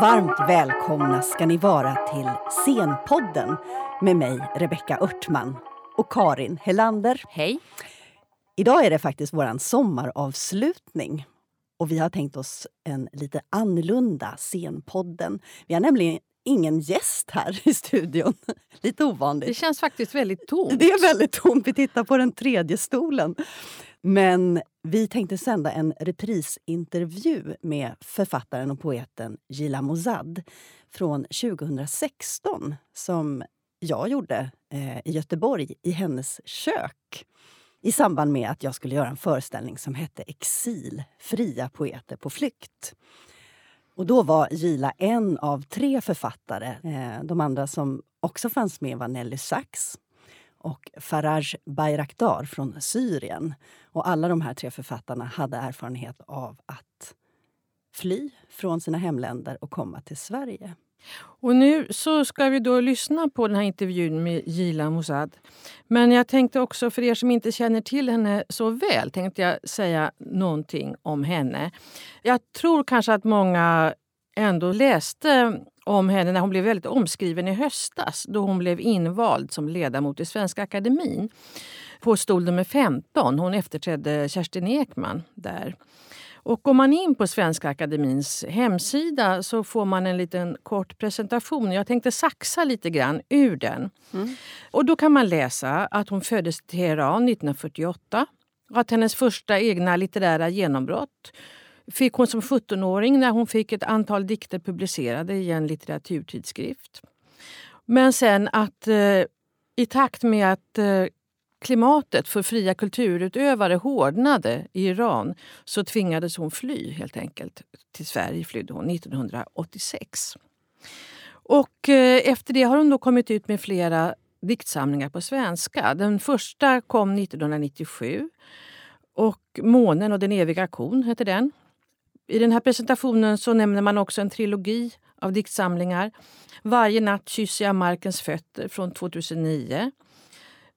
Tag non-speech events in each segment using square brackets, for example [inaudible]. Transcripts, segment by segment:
Varmt välkomna ska ni vara till Scenpodden med mig, Rebecka Örtman och Karin Helander. Hej. Idag är det faktiskt vår sommaravslutning och vi har tänkt oss en lite annorlunda Scenpodden. Vi har nämligen ingen gäst här i studion. [laughs] Lite ovanligt. Det känns faktiskt väldigt tomt. Det är väldigt tomt. Vi tittar på den tredje stolen. Men vi tänkte sända en reprisintervju med författaren och poeten Gila Mozad från 2016 som jag gjorde eh, i Göteborg i hennes kök i samband med att jag skulle göra en föreställning som hette Exil, fria poeter på flykt. Och då var Gila en av tre författare. Eh, de andra som också fanns med var Nelly Sachs och Faraj Bayraktar från Syrien. Och alla de här tre författarna hade erfarenhet av att fly från sina hemländer och komma till Sverige. Och nu så ska vi då lyssna på den här intervjun med Gila Mossad. Men jag tänkte också, för er som inte känner till henne så väl, tänkte jag säga någonting om henne. Jag tror kanske att många ändå läste om henne när hon blev väldigt omskriven i höstas då hon blev invald som ledamot i Svenska Akademin på stol nummer 15. Hon efterträdde Kerstin Ekman där. Och går man in på Svenska Akademins hemsida så får man en liten kort presentation. Jag tänkte saxa lite grann ur den. Mm. Och då kan man läsa att hon föddes i Teheran 1948 och att hennes första egna litterära genombrott fick hon som 17-åring när hon fick ett antal dikter publicerade i en litteraturtidskrift. Men sen att eh, i takt med att eh, klimatet för fria kulturutövare hårdnade i Iran så tvingades hon fly helt enkelt. Till Sverige flydde hon 1986. Och eh, efter det har hon då kommit ut med flera diktsamlingar på svenska. Den första kom 1997. Och Månen och den eviga kon heter den. I den här presentationen så nämner man också en trilogi av diktsamlingar. Varje natt kysser jag markens fötter från 2009.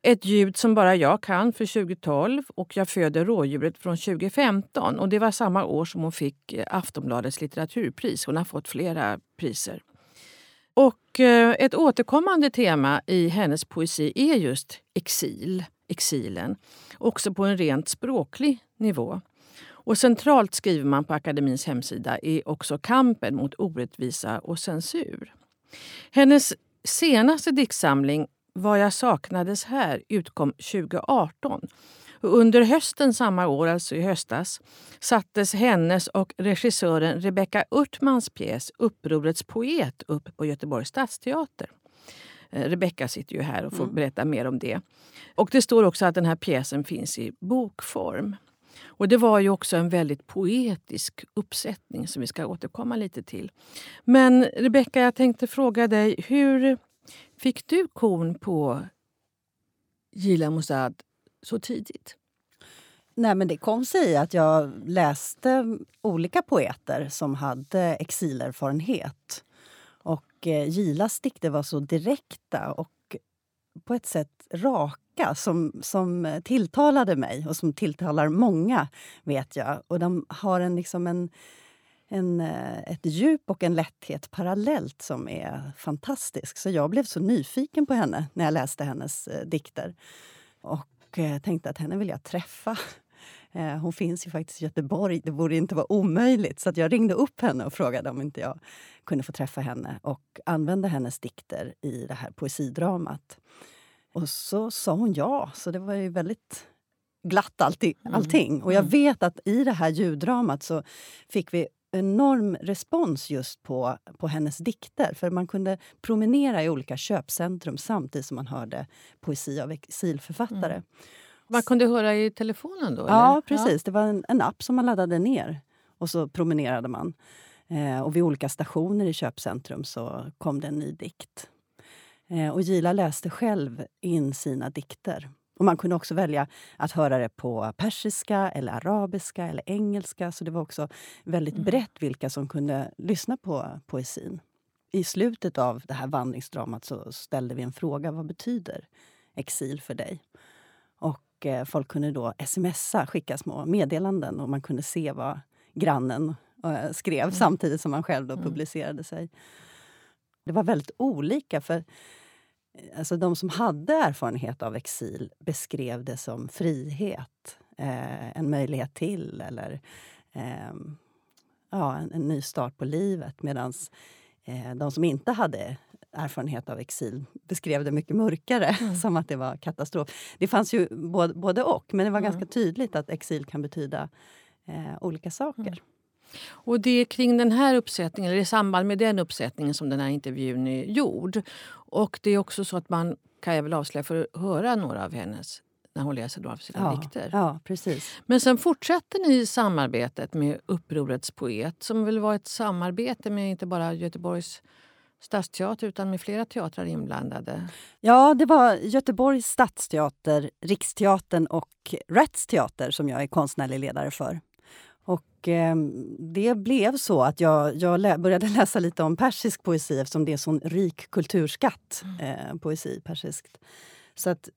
Ett ljud som bara jag kan för 2012 och Jag föder rådjuret från 2015. Och Det var samma år som hon fick eh, Aftonbladets litteraturpris. Hon har fått flera priser. Och eh, Ett återkommande tema i hennes poesi är just exil, exilen. Också på en rent språklig nivå. Och centralt skriver man på akademins hemsida är också kampen mot orättvisa och censur. Hennes senaste diktsamling Vad jag saknades här utkom 2018. Och under hösten samma år, alltså i höstas, sattes hennes och regissören Rebecka Örtmans pjäs Upprorets poet upp på Göteborgs stadsteater. Eh, Rebecka sitter ju här och får mm. berätta mer om det. Och Det står också att den här pjäsen finns i bokform. Och det var ju också en väldigt poetisk uppsättning som vi ska återkomma lite till. Men Rebecka, jag tänkte fråga dig, hur fick du korn på Gila Mossad så tidigt? Nej, men det kom sig att jag läste olika poeter som hade exilerfarenhet. Och eh, Gilas dikter var så direkta och på ett sätt raka starka som, som tilltalade mig och som tilltalar många, vet jag. Och de har en, liksom en, en, eh, ett djup och en lätthet parallellt som är fantastisk. Så jag blev så nyfiken på henne när jag läste hennes eh, dikter. Och eh, tänkte att henne vill jag träffa. [laughs] Eh, hon finns ju faktiskt i Göteborg. Det borde inte vara omöjligt. Så jag ringde upp henne och frågade om inte jag kunde få träffa henne och använda hennes dikter i det här poesidramat. Och så sa hon ja, så det var ju väldigt glatt allting. Mm. allting. Och jag mm. vet att i det här ljuddramat så fick vi enorm respons just på, på hennes dikter. För man kunde promenera i olika köpcentrum samtidigt som man hörde poesi av exilförfattare. Mm. Man kunde höra i telefonen då? Eller? Ja, precis. Ja. Det var en, en, app som man laddade ner och så promenerade man. Eh, och vid olika stationer i köpcentrum så kom det en ny dikt. Eh, och Gila läste själv in sina dikter. Och man kunde också välja att höra det på persiska, eller arabiska eller engelska. Så det var också väldigt mm. brett vilka som kunde lyssna på poesin. I slutet av det här vandringsdramat så ställde vi en fråga. Vad betyder exil för dig? Och eh, folk kunde då smsa, skicka små meddelanden och man kunde se vad grannen och skrev mm. samtidigt som han själv då mm. publicerade sig. Det var väldigt olika. för alltså De som hade erfarenhet av exil beskrev det som frihet, eh, en möjlighet till eller eh, ja, en, en, ny start på livet. Medan eh, de som inte hade erfarenhet av exil beskrev det mycket mörkare, [laughs] mm. som att det var katastrof. Det fanns ju både, både och, men det var mm. ganska tydligt att exil kan betyda eh, olika saker. Mm. Och det är kring den här uppsättningen, eller i samband med den uppsättningen som den här intervjun är gjord. Och det är också så att man, kan jag väl avslöja, får höra några av hennes när hon läser några av sina ja, dikter. Ja, precis. Men sen fortsätter ni samarbetet med Upprorets poet som väl var ett samarbete med inte bara Göteborgs stadsteater utan med flera teatrar inblandade. Ja, det var Göteborgs stadsteater, Riksteatern och Rats teater som jag är konstnärlig ledare för. Och eh, det blev så att jag, jag lä började [laughs] läsa lite om persisk poesi eftersom det är en sån rik kulturskatt, mm. eh, poesi persiskt. Så att,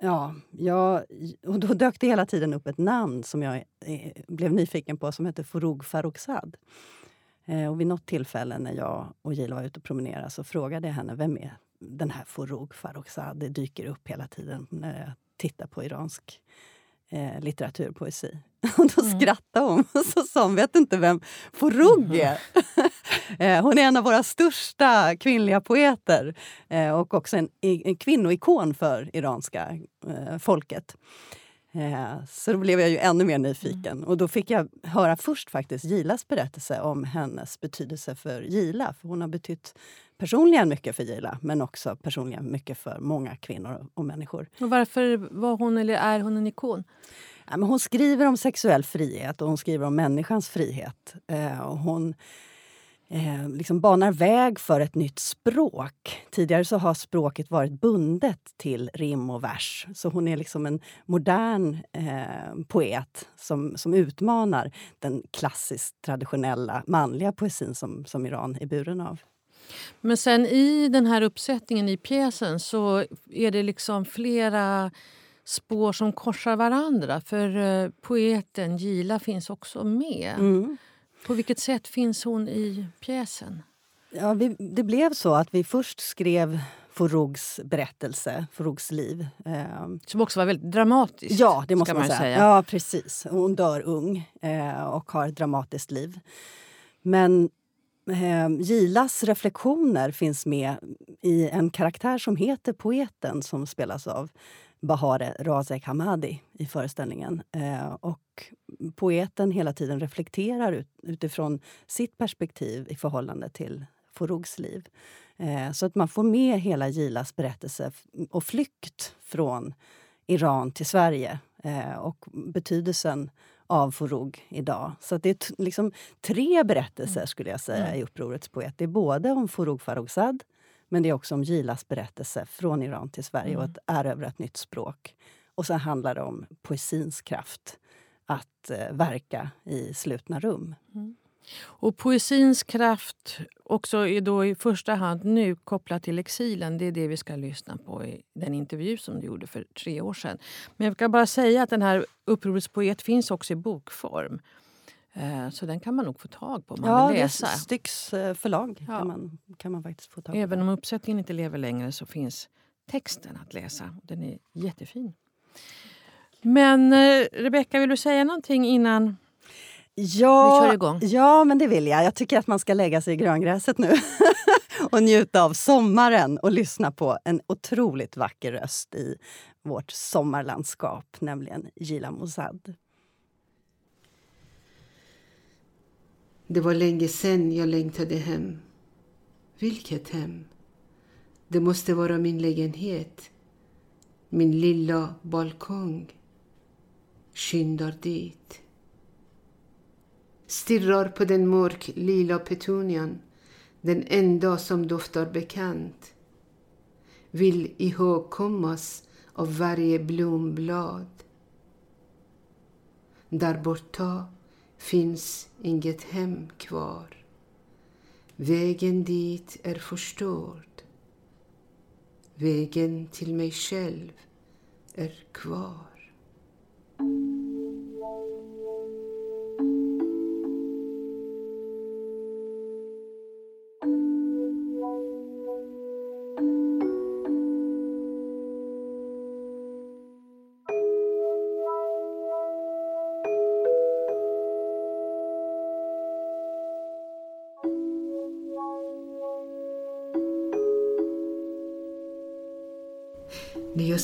ja, jag, och då dök det hela tiden upp ett namn som jag eh, blev nyfiken på som heter Forog Farrokhzad. Eh, och vid något tillfälle när jag och Gila var ute och promenerade så frågade jag henne vem är den här Forog Farrokhzad? Det dyker upp hela tiden när jag tittar på iransk eh, litteraturpoesi. [laughs] Och då mm. skrattade hon och [laughs] så sa hon, vet inte vem Forog är? Mm. [laughs] hon är en av våra största kvinnliga poeter eh, och också en, en kvinnoikon för iranska eh, folket. Eh, så då blev jag ju ännu mer nyfiken. Mm. Och då fick jag höra först faktiskt Gilas berättelse om hennes betydelse för Gila. För hon har betytt personligen mycket för Gila, men också personligen mycket för många kvinnor och människor. Och varför var hon eller är hon en ikon? Ja, men hon skriver om sexuell frihet och hon skriver om människans frihet. Eh, och hon eh, liksom banar väg för ett nytt språk. Tidigare så har språket varit bundet till rim och vers. Så hon är liksom en modern eh, poet som, som utmanar den klassiskt traditionella manliga poesin som, som Iran är buren av. Men sen i den här uppsättningen i pjäsen så är det liksom flera spår som korsar varandra. För eh, poeten Gila finns också med. Mm. På vilket sätt finns hon i pjäsen? Ja, vi, det blev så att vi först skrev Forogs berättelse, Forogs liv. Eh, Som också var väldigt dramatiskt. Ja, det måste man, man säga. säga. Ja, precis. Hon dör ung eh, och har ett dramatiskt liv. Men eh, Gilas reflektioner finns med i en karaktär som heter Poeten som spelas av Bahare Razek Hamadi i föreställningen. Eh, och poeten hela tiden reflekterar ut, utifrån sitt perspektiv i förhållande till Forogs liv. Eh, så att man får med hela Gilas berättelse och flykt från Iran till Sverige eh, och betydelsen av Forog idag. Så det är liksom tre berättelser mm. skulle jag säga mm. i Upprorets poet. Det är både om Forog Farrokhzad, men det är också om Gilas berättelse från Iran till Sverige mm. och att erövra ett nytt språk. Och sen handlar det om poesins kraft att eh, verka i slutna rum. Mm. Och poesins kraft också är då i första hand nu kopplat till exilen. Det är det vi ska lyssna på i den intervju som du gjorde för tre år sedan. Men jag kan bara säga att den här Upprorets poet finns också i bokform. Eh, så den kan man nog få tag på om man ja, vill läsa. Stycks eh, förlag ja. kan, man, kan man faktiskt få tag på. Även om uppsättningen inte lever längre så finns texten att läsa. Den är jättefin. Men eh, Rebecka, vill du säga någonting innan ja, vi kör igång? Ja, men det vill jag. Jag tycker att man ska lägga sig i gröngräset nu [laughs] och njuta av sommaren och lyssna på en otroligt vacker röst i vårt sommarlandskap, nämligen Gila Mosad. Det var länge sen jag längtade hem. Vilket hem? Det måste vara min lägenhet. Min lilla balkong. Skyndar dit. Stirrar på den mörk lila petunian. Den enda som doftar bekant. Vill ihågkommas av varje blomblad. Där borta finns inget hem kvar. Vägen dit är förstörd. Vägen till mig själv är kvar.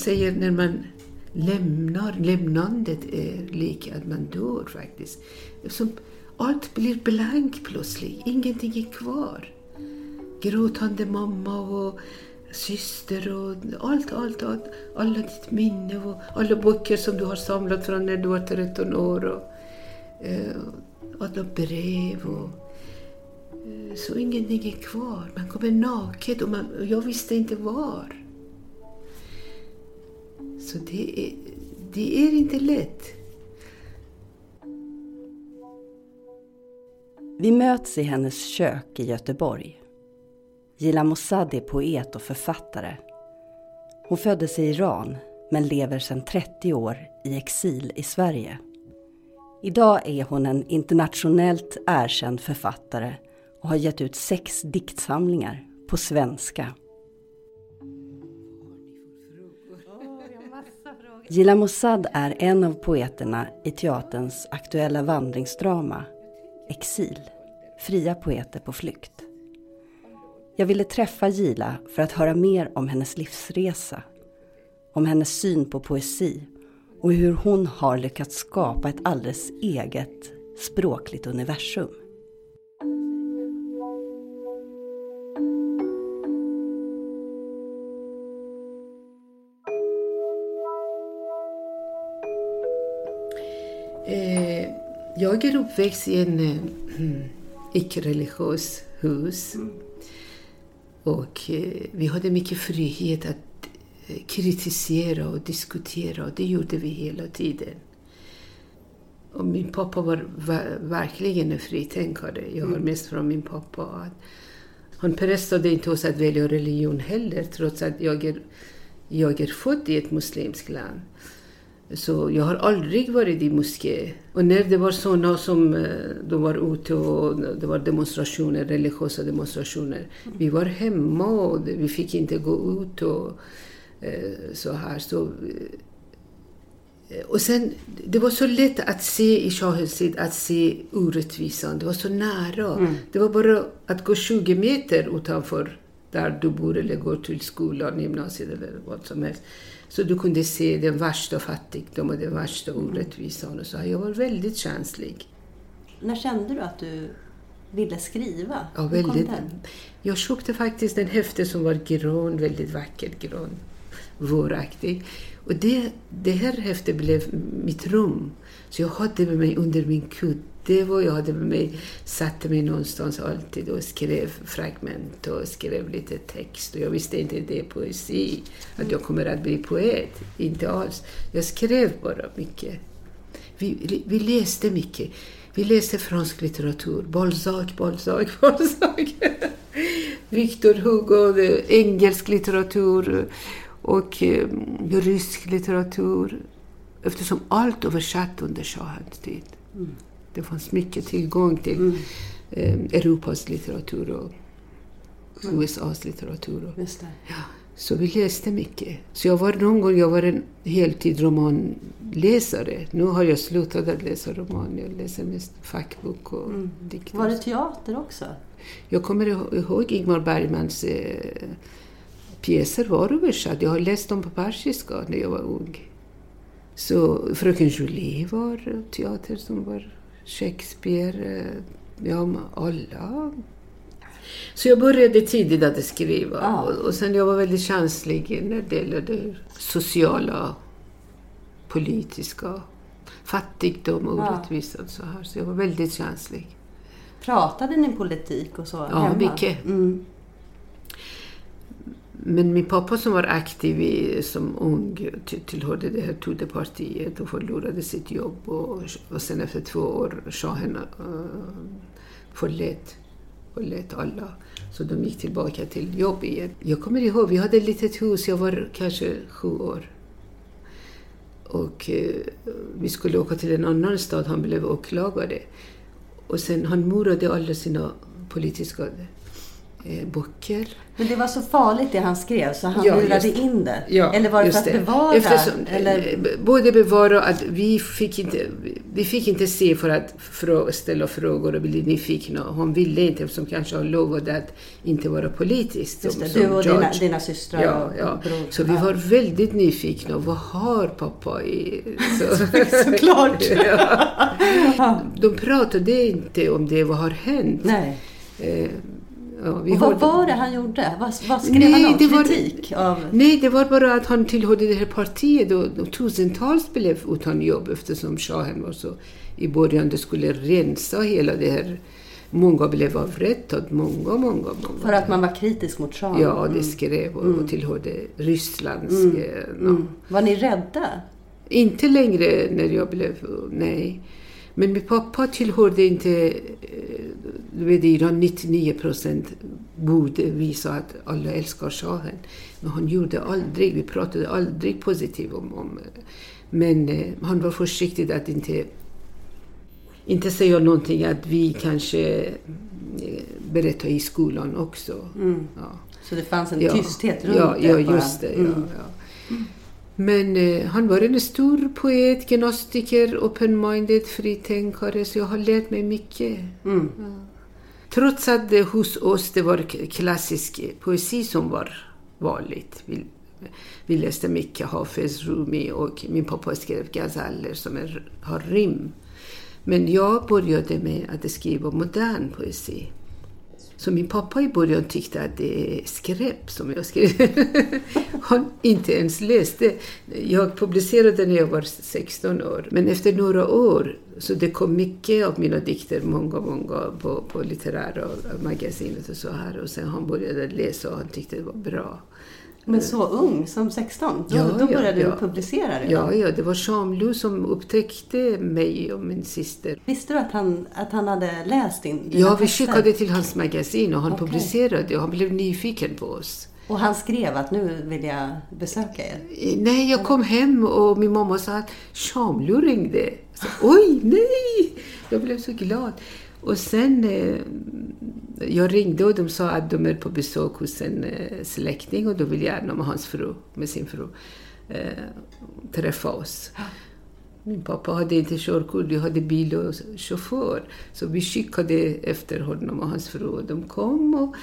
Säger när man lämnar, lämnandet är lika att man dör faktiskt. Som allt blir blankt plötsligt, ingenting är kvar. Gråtande mamma och syster och allt, allt, allt. Alla ditt minne och alla böcker som du har samlat från när du var 13 år. Och, eh, alla brev och eh, så ingenting är kvar. Man kommer naken och, man, och jag visste inte var. Så det är, det är inte lätt. Vi möts i hennes kök i Göteborg. Gila Mossad är poet och författare. Hon föddes i Iran men lever sedan 30 år i exil i Sverige. Idag är hon en internationellt erkänd författare och har gett ut sex diktsamlingar på svenska. Gila Mossad är en av poeterna i teaterns aktuella vandringsdrama Exil, fria poeter på flykt. Jag ville träffa Gila för att höra mer om hennes livsresa, om hennes syn på poesi och hur hon har lyckats skapa ett alldeles eget språkligt universum. Jag är uppväxt i en eh, [clears throat] icke-religiös hus. Och eh, vi hade mycket frihet att eh, kritisera och diskutera och det gjorde vi hela tiden. Och min pappa var ver verkligen en fritänkare. Jag har mest från min pappa att han pressade inte oss att välja religion heller trots att jag är, jag är född i ett muslimskt land. Så jag har aldrig varit i moské. Och när det var sådana som eh, de var ute och det var demonstrationer, religiösa demonstrationer. Vi var hemma och vi fick inte gå ut och eh, så här. Så, eh, och sen, det var så lätt att se i Shahezid, att se orättvisan. Det var så nära. Mm. Det var bara att gå 20 meter utanför där du bor eller går till skolan, gymnasiet eller vad som helst. Så du kunde se den värsta fattigdom och den värsta orättvisan. Och så. Jag var väldigt känslig. När kände du att du ville skriva? Ja, väldigt. Jag köpte faktiskt en häfte som var grön, väldigt vacker grön, våraktig. Och det, det här häftet blev mitt rum. Så jag hade med mig under min kudde det var jag hade med mig, satte mig någonstans alltid och skrev fragment och skrev lite text. Och jag visste inte att det är poesi, att jag kommer att bli poet. Inte alls. Jag skrev bara mycket. Vi, vi läste mycket. Vi läste fransk litteratur. Balzac, Balzac, [laughs] Balzac. Victor Hugo, engelsk litteratur och eh, rysk litteratur. Eftersom allt översatt under shahens tid. Mm. Det fanns mycket tillgång till mm. eh, Europas litteratur och mm. USAs litteratur. Det. Ja, så vi läste mycket. Så jag var någon gång jag var en heltid romanläsare. Nu har jag slutat att läsa roman. Jag läser mest fackbok och mm. dikter. Var det teater också? Jag kommer ihåg Ingmar Bergmans eh, pjäser var översatt. Jag har läst dem på persiska när jag var ung. Så Fröken Julie var teater som var Shakespeare, eh, ja alla. Så jag började tidigt att skriva ja. och, och sen jag var väldigt känslig när det gällde det sociala, politiska, fattigdom och orättvisa ja. så här. Så jag var väldigt känslig. Pratade ni politik och så Ja, hemma? mycket. Mm. Men min pappa som var aktiv i, som ung tillhörde det här Tudorpartiet och förlorade sitt jobb och, och sen efter två år shahen uh, eh, förlät, förlät alla. Så de gick tillbaka till jobb igen. Jag kommer ihåg, vi hade ett litet hus, jag var kanske sju år. Och uh, vi skulle åka till en annan stad, han blev åklagare. Och sen han murade alla sina politiska böcker. Men det var så farligt det han skrev så han Ja, murade det. in det? Ja, Eller var det för att bevara? Eftersom, eller? eh, Både bevara och att vi fick inte, vi fick inte se för att frå, ställa frågor och bli nyfikna. Hon ville inte eftersom kanske hon lovade att inte vara politisk. Just det, som du och George. dina, dina systrar Ja, och ja. bror. Så vi var väldigt nyfikna. Vad har pappa i... [laughs] Så. Såklart. [laughs] [laughs] ja. De pratade inte om det, vad har hänt. Nej. Eh, vi Och vad var det han gjorde? Vad, vad skrev Nej, han om? det var- Kritik? Av... Nej, det var bara att han tillhörde det här partiet och, och tusentals blev utan jobb eftersom shahen var så i början. Det skulle rensa hela det här. Många blev avrättade, många, många, många. För att man var kritisk mot shahen? Ja, det skrev och, och tillhörde Rysslands... Mm. eh, no. Mm. Var ni rädda? Inte längre när jag blev... Nej. Men min pappa tillhörde inte... eh, Du vet, i Iran 99 procent borde visa att alla älskar shahen. Men han gjorde aldrig, vi pratade aldrig positivt om... om men eh, han var försiktig att inte, inte säga någonting att vi kanske eh, berättar i skolan också. Mm. Ja. Så det fanns en Ja. tysthet runt ja, det? Ja, just det. Mm. ja. Men eh, han var en stor poet, gnostiker, open-minded, fritänkare, så jag har lärt mig mycket. Mm. Trots att det hos oss det var klassisk poesi som var vanligt. Vi, vi läste mycket Hafez, Rumi och min pappa skrev gazaller som är, har rim. Men jag började med att skriva modern poesi. Så min pappa i början tyckte att det är skräp som jag skrev. [laughs] Han inte ens läste. Jag publicerade när jag var 16 år. Men efter några år, så det kom mycket av mina dikter, många, många på, på litterära magasinet och så här. Och sen han började läsa och han tyckte det var bra. Men så ung, som 16? Då, Ja, då ja, började ja. du publicera det? Ja, ja, det var Shamlu som upptäckte mig och min syster. Visste du att han, att han hade läst din, Ja, vi skickade till hans magasin och han Okej. publicerade och han blev nyfiken på oss. Och han skrev att nu vill jag besöka er? Nej, jag kom hem och min mamma sa att Shamlu ringde. Så, Oj, nej! Jag blev så glad. Och sen, eh, jag ringde och de sa att de är på besök hos en eh, släkting och de vill gärna med hans fru, med sin fru, eh, träffa oss. Min pappa hade inte körkort, jag hade bil och chaufför. Så vi skickade efter honom och hans fru och de kom. Och,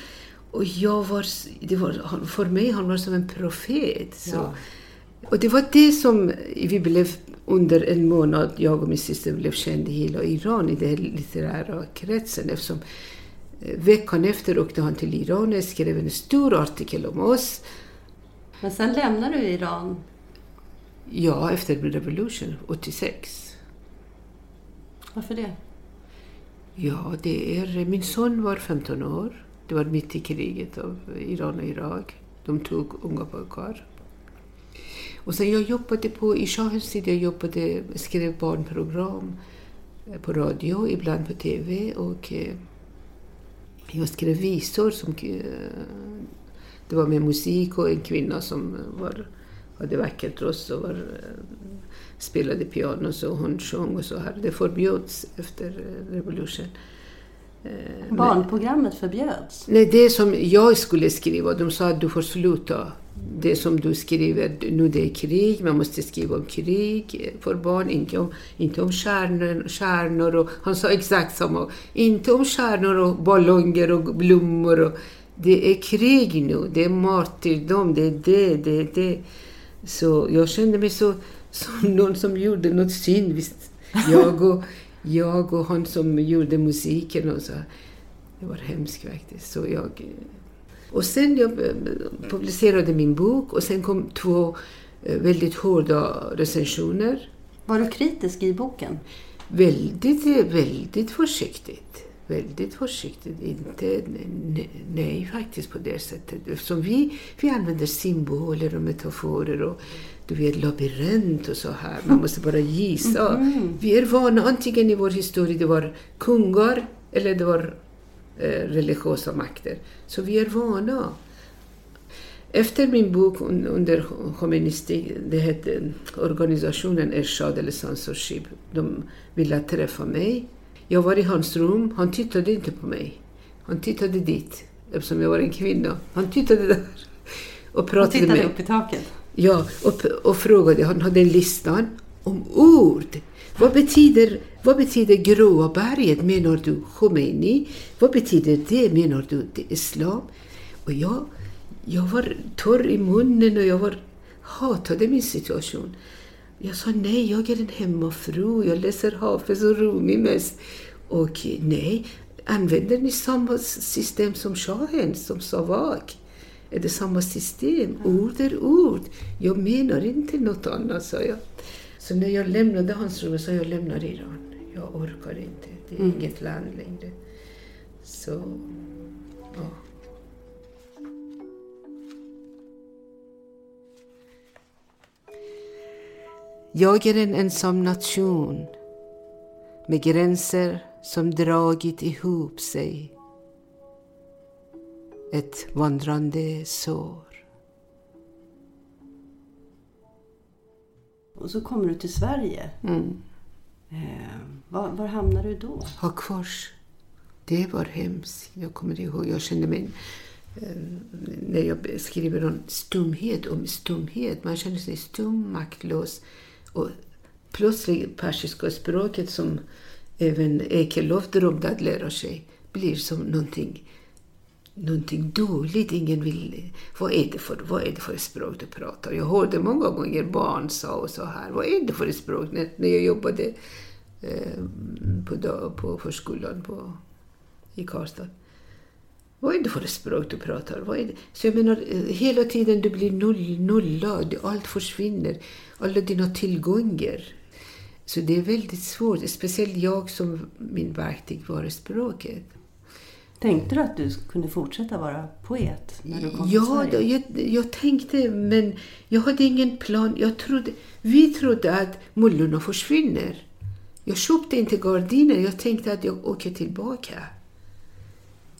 och jag var, det var, för mig han var som en profet. Så. Ja. Och det var det som vi blev under en månad, jag och min syster blev kända i hela Iran i den litterära kretsen. Eftersom veckan efter åkte han till Iran och skrev en stor artikel om oss. Men sen lämnade du Iran. Ja, efter revolution, 86. Varför det? Ja, det är... Min son var 15 år. Det var mitt i kriget av Iran och Irak. De tog unga pojkar. Och sen jag jobbade på, i shahens tid, jag jobbade, skrev barnprogram eh, på radio, ibland på TV och eh, jag skrev visor som det var med musik och en kvinna som var, hade vackert röst och var, eh, spelade piano så hon sjöng och så här. Det förbjöds efter eh, revolution. Eh, Barnprogrammet förbjöds. Nej, det som jag skulle skriva, de sa att du får sluta. Det som du skriver, nu det är krig, man måste skriva om krig för barn, inte om, inte om stjärnor, stjärnor och, han sa exakt samma, inte om stjärnor och ballonger och blommor. Och, det är krig nu, det är martyrdom, det är det, det är det. Så jag kände mig så, som någon som gjorde något synd, visst. Jag och, jag och han som gjorde musiken och så. Det var hemskt faktiskt. Så jag, och sen jag eh, publicerade min bok och sen kom två eh, väldigt hårda recensioner. Var du kritisk i boken? Väldigt, eh, väldigt försiktigt. Väldigt försiktigt. Inte, nej, faktiskt på det sättet. Eftersom vi, vi använder symboler och metaforer och du vet, labyrint och så här. Man måste bara gissa. Vi är vana, antingen i vår historia det var kungar eller det var religiösa makter. Så vi är vana. Efter min bok un- under Khomeinistik, det hette organisationen Ershad eller Censorship, de ville träffa mig. Jag var i hans rum, han tittade inte på mig. Han tittade dit. eftersom jag var en kvinna. Han tittade där [laughs] och pratade tittade med upp i taket. Ja, och, och frågade. Han hade en lista om ord. Vad betyder, vad betyder gråa berget, menar du Khomeini? Vad betyder det, menar du det islam? Och jag, jag var torr i munnen och jag var, hatade min situation. Jag sa nej, jag är en hemmafru, jag läser Hafez och Rumi mest. Och nej, använder ni samma system som shahen, som Savak? Är det samma system? Ord är ord. Jag menar inte något annat, sa jag. Så när jag lämnade hans rum sa jag lämnar Iran. Jag orkar inte. Det är inget land längre. Så, ja. Jag är en ensam nation med gränser som dragit ihop sig. Ett vandrande sår. Och så kommer du till Sverige. Mm. Eh, var, var hamnar du då? Hagfors. Det var hemskt. Jag kommer ihåg, jag kände mig... eh, När jag skriver om stumhet, om stumhet. Man känner sig stum, maktlös. Och plötsligt persiska språket som även Ekelöf drömde att lära sig blir som någonting, någonting dåligt. Ingen vill... Vad är, det för, vad är det för språk du pratar? Jag hörde många gånger barn sa och så här. Vad är det för språk? När, när jag jobbade eh, på, dag- på förskolan på, i Karlstad. Vad är det för språk du pratar? Vad är det? Så jag menar, eh, hela tiden du blir noll, nollad, allt försvinner, alla dina tillgångar. Så det är väldigt svårt, speciellt jag som min verktyg var språket. Tänkte du att du kunde fortsätta vara poet när du kom till Ja, Sverige? då, jag, jag tänkte, men jag hade ingen plan. Jag trodde, vi trodde att mullorna försvinner. Jag köpte inte gardiner. Jag tänkte att jag åker tillbaka.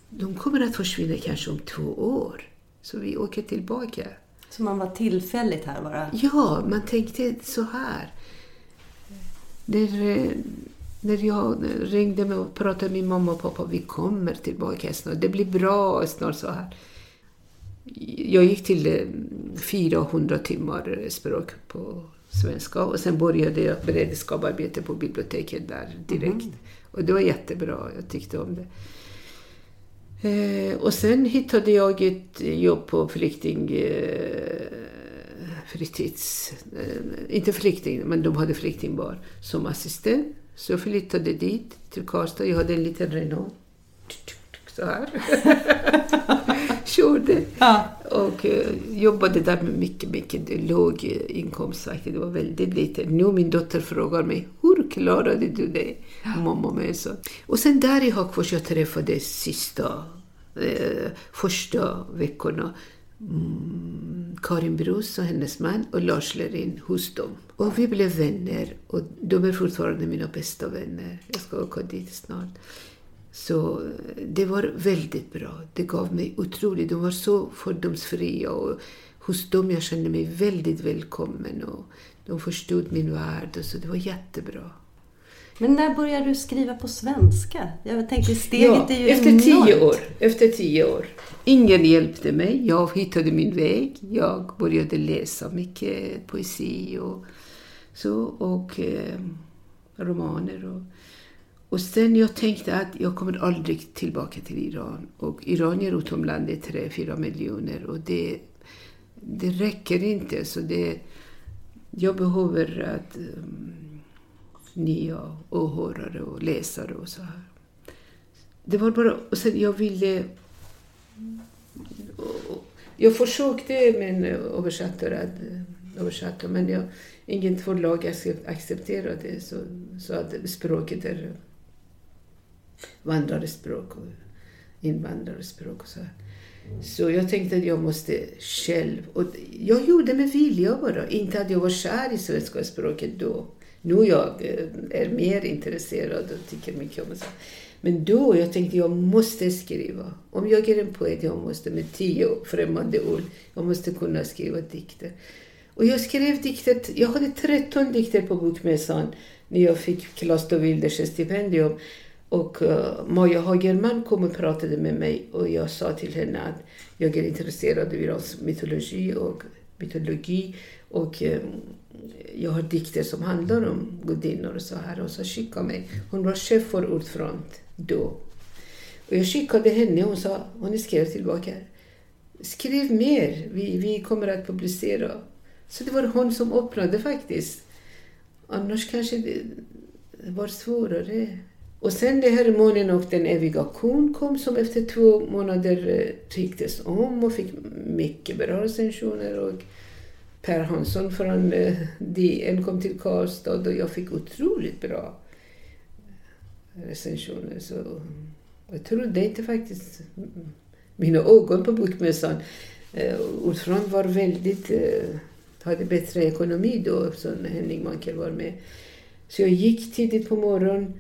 De kommer att försvinna kanske om två år. Så vi åker tillbaka. Så man var tillfälligt här bara? Ja, man tänkte så här. När, eh, när jag ringde mig och pratade med min mamma och pappa, vi kommer tillbaka snart, det blir bra snart så här. Jag gick till eh, 400 timmar språk på svenska och sen började jag beredskapsarbete på biblioteket där direkt. Och det var jättebra, jag tyckte om det. Eh, och sen hittade jag ett jobb på flykting... Eh, fritids... Eh, inte flykting, men de hade flyktingbar som assistent. Så jag flyttade dit, till Karlstad. Jag hade en liten Renault. Så här. [laughs] Körde. Ja. Och eh, jobbade där med mycket, mycket låg inkomst faktiskt. Det var väldigt lite. Nu min dotter frågar mig, hur klarade du det? Mamma med så. Och sen där i Hagfors jag träffade sista, eh, första veckorna mm, Karin Brus och hennes man och Lars Lerin hos dem. Och vi blev vänner och de är fortfarande mina bästa vänner. Jag ska åka dit snart. Så eh, det var väldigt bra. Det gav mig otroligt. De var så fördomsfria och hos dem jag kände mig väldigt välkommen och de förstod min värld och så det var jättebra. Men när började du skriva på svenska? Jag tänkte steget är ju efter enormt. tio år. Efter tio år. Ingen hjälpte mig. Jag hittade min väg. Jag började läsa mycket poesi och så och eh, romaner. Och, och sen jag tänkte att jag kommer aldrig tillbaka till Iran. Och iranier utomlands är tre, fyra miljoner och det, det räcker inte. Så det, jag behöver att um, nya åhörare och läsare och så här. Det var bara... Och sen jag ville... och- Jag försökte med en översättare att översätta men jag, inget förlag accepterade så, så att språket är vandrarspråk och invandrarspråk och så här. Så jag tänkte att jag måste själv... Och jag gjorde med vilja bara. Inte att jag var kär i svenska språket då. Nu jag eh, är mer intresserad och tycker mycket om det. Men då jag tänkte jag måste skriva. Om jag är en poet, jag måste med tio främmande ord, jag måste kunna skriva dikter. Och jag skrev dikter, jag hade 13 dikter på Bokmässan när jag fick Klas de Wilders stipendium. Och uh, Maja Hagerman kom och pratade med mig och jag sa till henne att jag är intresserad av iransk mytologi och mytologi och um, jag har dikter som handlar om gudinnor och så här. Och så skickade mig. Hon var chef för Ordfront då. Och jag skickade henne och hon sa, hon skrev tillbaka. Skriv mer, vi, vi kommer att publicera. Så det var hon som öppnade faktiskt. Annars kanske det var svårare. Och sen det här Månen och den eviga kon kom som efter två månader eh, tycktes om och fick mycket bra recensioner. Och Per Hansson från eh, DN kom till Karlstad och jag fick otroligt bra recensioner. Så jag trodde inte faktiskt mina ögon på bokmässan. Eh, Ordförande var väldigt, eh, hade bättre ekonomi då eftersom Henning Mankell var med. Så jag gick tidigt på morgonen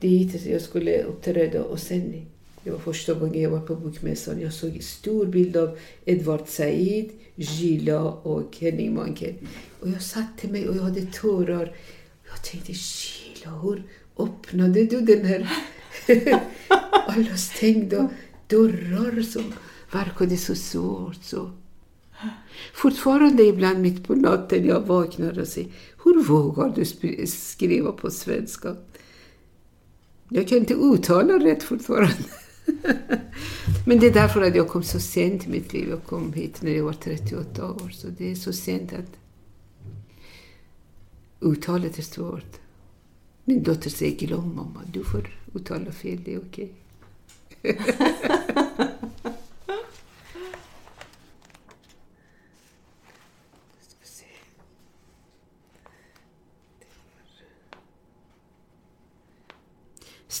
dit, jag skulle uppträda och sen det var första gången jag var på bokmässan. Jag såg en stor bild av Edvard Said, Gila och Henning Mankell. Och jag satte mig och jag hade tårar. Jag tänkte, Gila, hur öppnade du den här [laughs] alla stängda dörrar som verkade så svårt? Så. Fortfarande ibland mitt på natten jag vaknar och säger, hur vågar du skriva på svenska? Jag kan inte uttala rätt fortfarande. [laughs] Men det är därför att jag kom så sent i mitt liv. Jag kom hit när jag var 38 år. Så det är så sent att uttalet är svårt. Min dotter säger glöm mamma, du får uttala fel, det är okej. Okay. [laughs]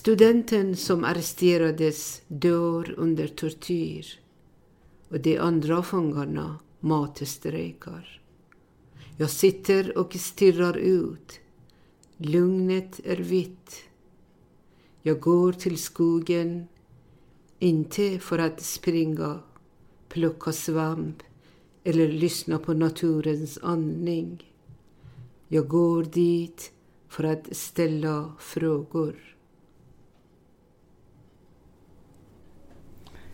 Studenten som arresterades dör under tortyr och de andra fångarna matstrejkar. Jag sitter och stirrar ut. Lugnet är vitt. Jag går till skogen, inte för att springa, plocka svamp eller lyssna på naturens andning. Jag går dit för att ställa frågor.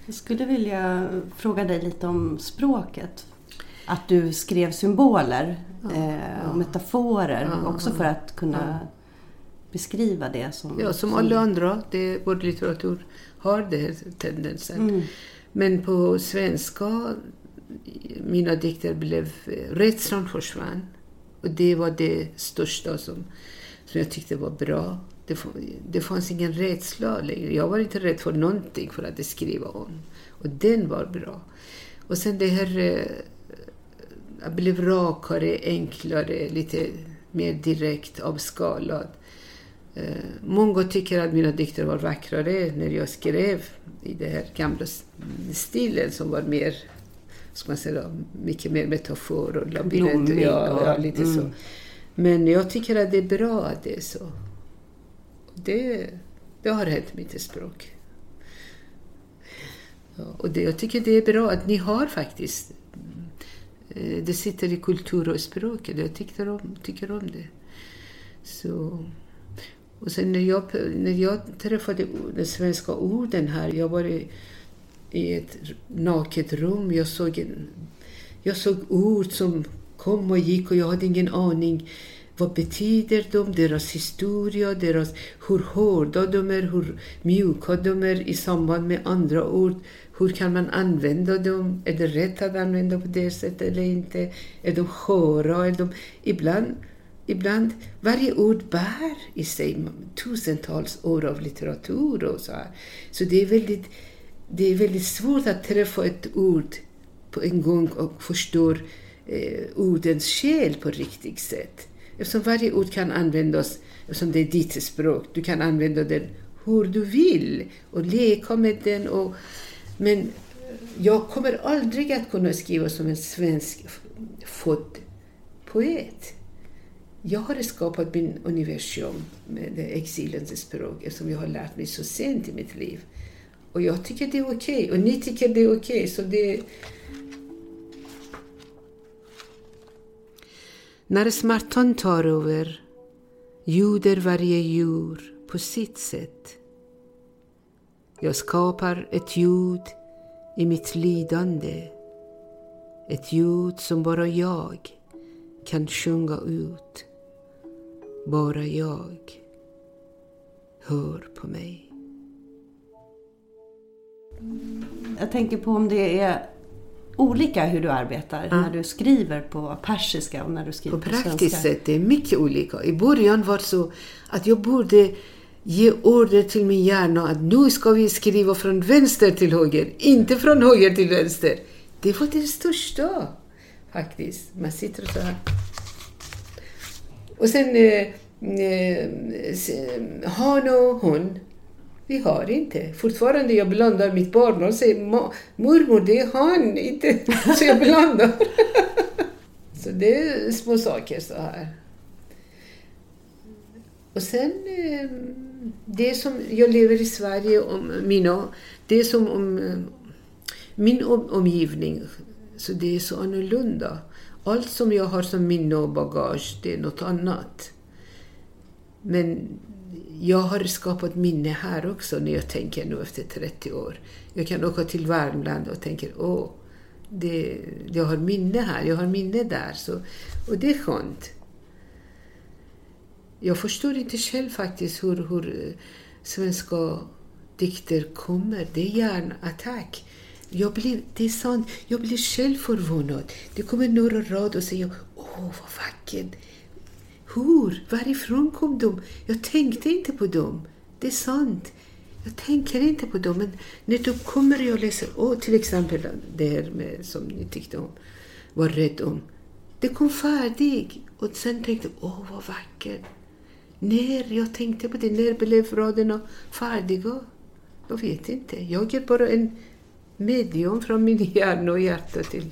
Jag skulle vilja fråga dig lite om språket. Att du skrev symboler ja, eh, och metaforer ja, också för att kunna ja. beskriva det som... Ja, som, alla andra. Det, vår litteratur har den tendensen. Mm. Men på svenska, mina dikter blev... Rädslan försvann. Och det var det största som, som jag tyckte var bra det, det fanns ingen rädsla längre. Jag var inte rädd för någonting för att skriva om. Och den var bra. Och sen det här... Eh, jag blev rakare, enklare, lite mer direkt avskalad. Eh, många tycker att mina dikter var vackrare när jag skrev i den här gamla stilen som var mer, ska man säga, mycket mer metafor och labyrint. Ja, ja, lite mm. så. Men jag tycker att det är bra att det är så det, det har hänt mitt språk. Ja, och det, jag tycker det är bra att ni har faktiskt... Eh, det sitter i kultur och språket. Jag tycker om, tycker om det. Så, och sen när jag, när jag träffade de svenska orden här, jag var i, i ett naket rum. Jag såg, en, jag såg ord som kom och gick och jag hade ingen aning vad betyder de? Deras historia, deras, hur hårda de är, hur mjuka de är i samband med andra ord. Hur kan man använda dem? Är det rätt att använda på det sättet eller inte? Är de sköra? Är de, ibland, ibland, varje ord bär i sig tusentals år av litteratur och så här. Så det är väldigt, det är väldigt svårt att träffa ett ord på en gång och förstå eh, ordens själ på riktigt sätt. Eftersom varje ord kan användas, eftersom det är ditt språk, du kan använda den hur du vill och leka med den. Och, men jag kommer aldrig att kunna skriva som en svensk född poet. Jag har skapat min universum med exilens språk eftersom jag har lärt mig så sent i mitt liv. Och jag tycker det är okej okay. och ni tycker det är okej. Okay. När smärtan tar över ljuder varje djur på sitt sätt. Jag skapar ett ljud i mitt lidande. Ett ljud som bara jag kan sjunga ut. Bara jag. Hör på mig. Jag tänker på om det är olika hur du arbetar Ja. när du skriver på persiska och när du skriver På på, praktiskt svenska. sätt, det är mycket olika. I början var det så att jag borde ge order till min hjärna att nu ska vi skriva från vänster till höger, inte från höger till vänster. Det var det största, faktiskt. Man sitter så här. Och sen eh, eh, s- han och hon. Vi har inte. Fortfarande jag blandar mitt barn och säger mormor, det är han, inte... Så jag blandar. [laughs] Så det är små saker så här. Och sen ehm, det som jag lever i Sverige om mina, det är som om ehm, min omgivning, så det är så annorlunda. Allt som jag har som minne och bagage, det är något annat. Men jag har skapat minne här också när jag tänker nu efter 30 år. Jag kan åka till Värmland och tänker, åh, det, jag har minne här, jag har minne där. Så, och det är skönt. Jag förstår inte själv faktiskt hur, hur eh, svenska dikter kommer. Det är hjärnattack. Jag blir, det är sant, jag blir själv förvånad. Det kommer några rader och säger Åh, vad vackert! Hur? Varifrån kom de? Jag tänkte inte på dem. Det är sant. Jag tänker inte på dem. Men när de kommer och jag läser, åh, till exempel det här med, som ni tyckte om, var rädd om. Det kom färdig och sen tänkte jag, åh vad vackert. När jag tänkte på det, när blev raderna färdiga? Jag vet inte. Jag är bara en medium från min hjärna och hjärta till...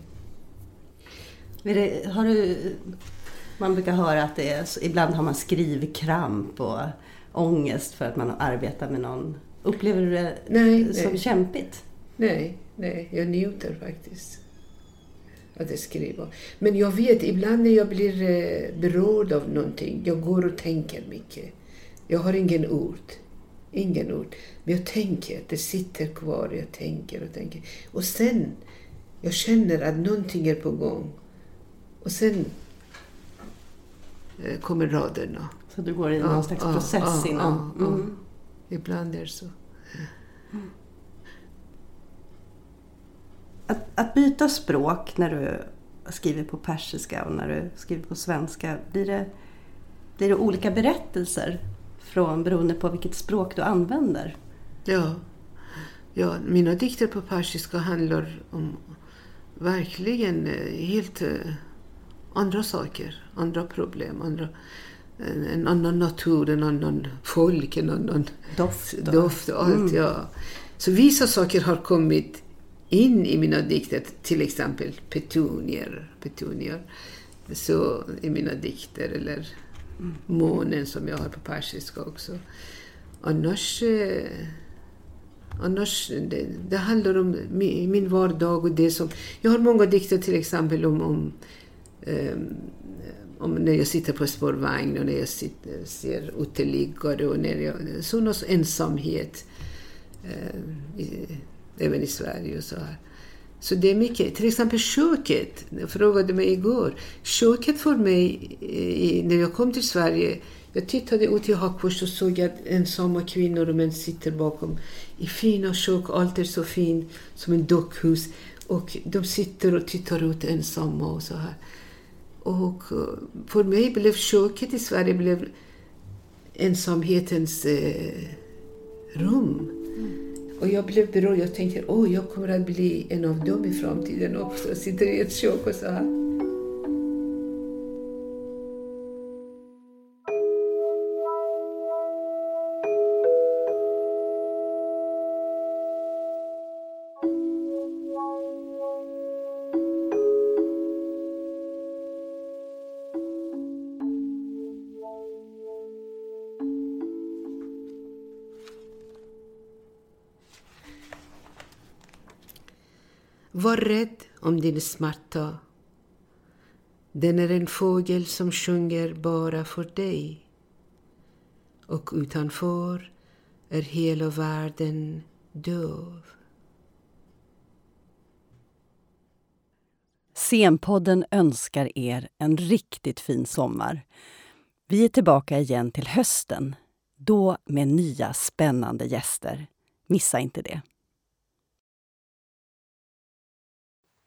Det, har du, man brukar höra att det är, ibland har man skrivkramp och ångest för att man arbetar med någon. Upplever du det Nej, som nej. kämpigt? Nej, nej, jag njuter faktiskt att skriva. Men jag vet, ibland när jag blir eh, berörd av någonting, jag går och tänker mycket. Jag har ingen ord. Ingen ord. Men jag tänker, det sitter kvar, jag tänker och tänker. Och sen, jag känner att någonting är på gång. Och sen eh, kommer raderna. Så du går i Ja, någon slags ja, process ja, innan? ja, ja. Mm. Ibland är det så. Att, att byta språk när du skriver på persiska och när du skriver på svenska, blir det, blir det olika berättelser från, beroende på vilket språk du använder? Ja. ja, mina dikter på persiska handlar om verkligen eh, helt eh, andra saker, andra problem, andra, en, en annan natur, en annan folk, en annan Doft doft och allt. Mm. Ja. Så vissa saker har kommit in i mina dikter, till exempel petunier, petunier så i mina dikter, eller månen som jag har på persiska också. Annars, eh, annars det, det handlar om min, min vardag och det som... Jag har många dikter till exempel om, om, Ehm, om när jag sitter på spårvagn och när jag sitter, ser uteliggare och när jag... Sån ensamhet. Eh, I, även i Sverige och så här. Så det är mycket. Till exempel köket. Jag frågade mig igår. Köket för mig, i, när jag kom till Sverige, jag tittade ut i Hagfors och såg att ensamma kvinnor och män sitter bakom i fina kök. Allt är så fint, som en dockhus. Och de sitter och tittar ut ensamma och så här. Och eh, för mig blev köket i Sverige blev ensamhetens eh, rum. Och jag blev berörd. Jag tänkte, åh, jag kommer att bli en av dem i framtiden också. Sitter i ett kök och så här. Var rädd om din smärta. Den är en fågel som sjunger bara för dig. Och utanför är hela världen döv. Scenpodden önskar er en riktigt fin sommar. Vi är tillbaka igen till hösten, då med nya spännande gäster. Missa inte det.